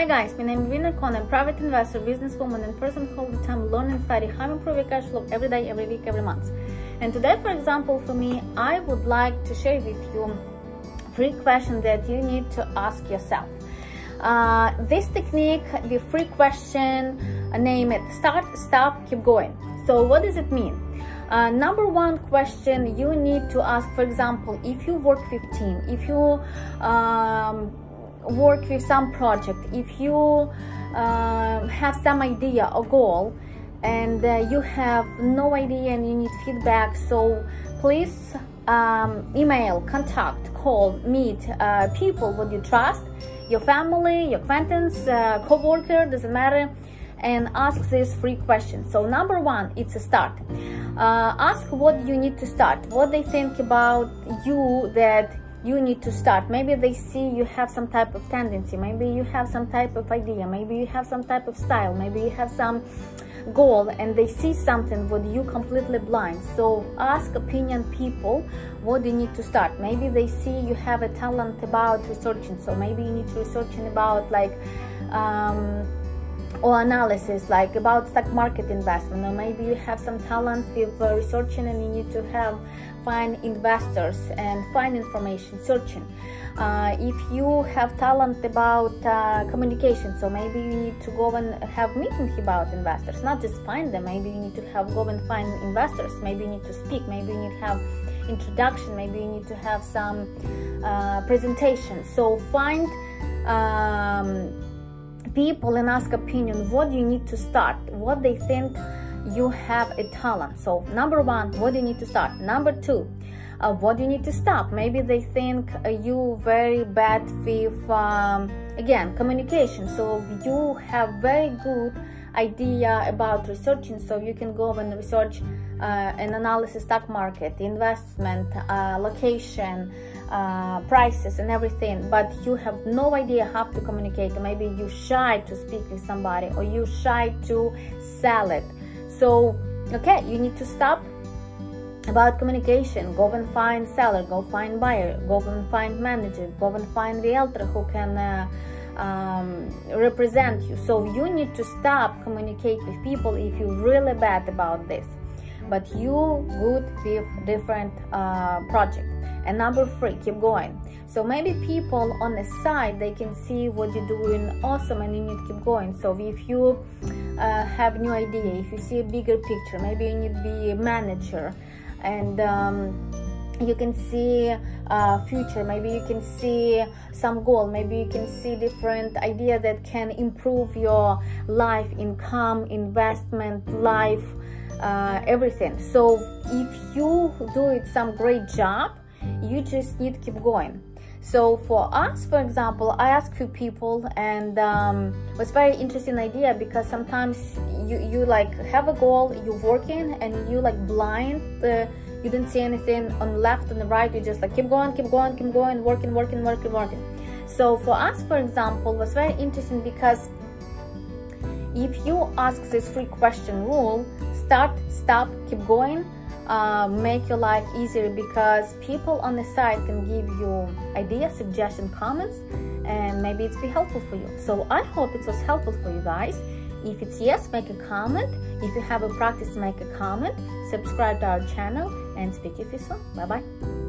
Hi guys, my name is Vina Kon. I'm private investor, businesswoman, and person who all the time learn and study how to improve your cash flow every day, every week, every month. And today, for example, for me, I would like to share with you three questions that you need to ask yourself. Uh, this technique, the free question, uh, name it start, stop, keep going. So, what does it mean? Uh, number one question you need to ask, for example, if you work 15, if you um, work with some project, if you uh, have some idea or goal, and uh, you have no idea and you need feedback, so please um, email, contact, call, meet uh, people what you trust, your family, your acquaintance, uh, co-worker, doesn't matter, and ask these three questions. So number one, it's a start. Uh, ask what you need to start, what they think about you that you need to start. Maybe they see you have some type of tendency, maybe you have some type of idea, maybe you have some type of style, maybe you have some goal and they see something what you completely blind. So ask opinion people what you need to start. Maybe they see you have a talent about researching. So maybe you need to researching about like um, or analysis like about stock market investment or maybe you have some talent with researching and you need to have find investors and find information searching. Uh, if you have talent about uh, communication so maybe you need to go and have meetings about investors not just find them maybe you need to have go and find investors maybe you need to speak maybe you need to have introduction maybe you need to have some uh, presentation. So find um, people and ask opinion what you need to start? What they think you have a talent. So number one what do you need to start? Number two uh, what do you need to stop? Maybe they think uh, you very bad with um, again communication. So you have very good idea about researching so you can go and research uh, and analysis stock market investment uh, location uh, prices and everything but you have no idea how to communicate. Maybe you shy to speak with somebody or you shy to sell it. So okay you need to stop about communication. Go and find seller go find buyer go and find manager go and find realtor who can uh, um, represent you. So you need to stop communicate with people if you're really bad about this. But you good with different uh, project. And number three keep going. So maybe people on the side they can see what you're doing awesome and you need to keep going. So if you uh, have new idea if you see a bigger picture maybe you need to be a manager. And um, you can see uh, future. Maybe you can see some goal. Maybe you can see different idea that can improve your life income investment life uh, everything. So if you do it some great job you just need to keep going. So for us for example i ask few people and um, it was very interesting idea because sometimes you you like have a goal you're working and you like blind uh, you didn't see anything on the left and the right. You just like keep going keep going keep going working working working working. So for us for example was very interesting because if you ask this free question rule start stop keep going uh, make your life easier because people on the side can give you ideas suggestions comments and maybe it's be helpful for you. So i hope it was helpful for you guys if it's yes make a comment. If you have a practice make a comment. Subscribe to our channel and speak to you soon. Bye bye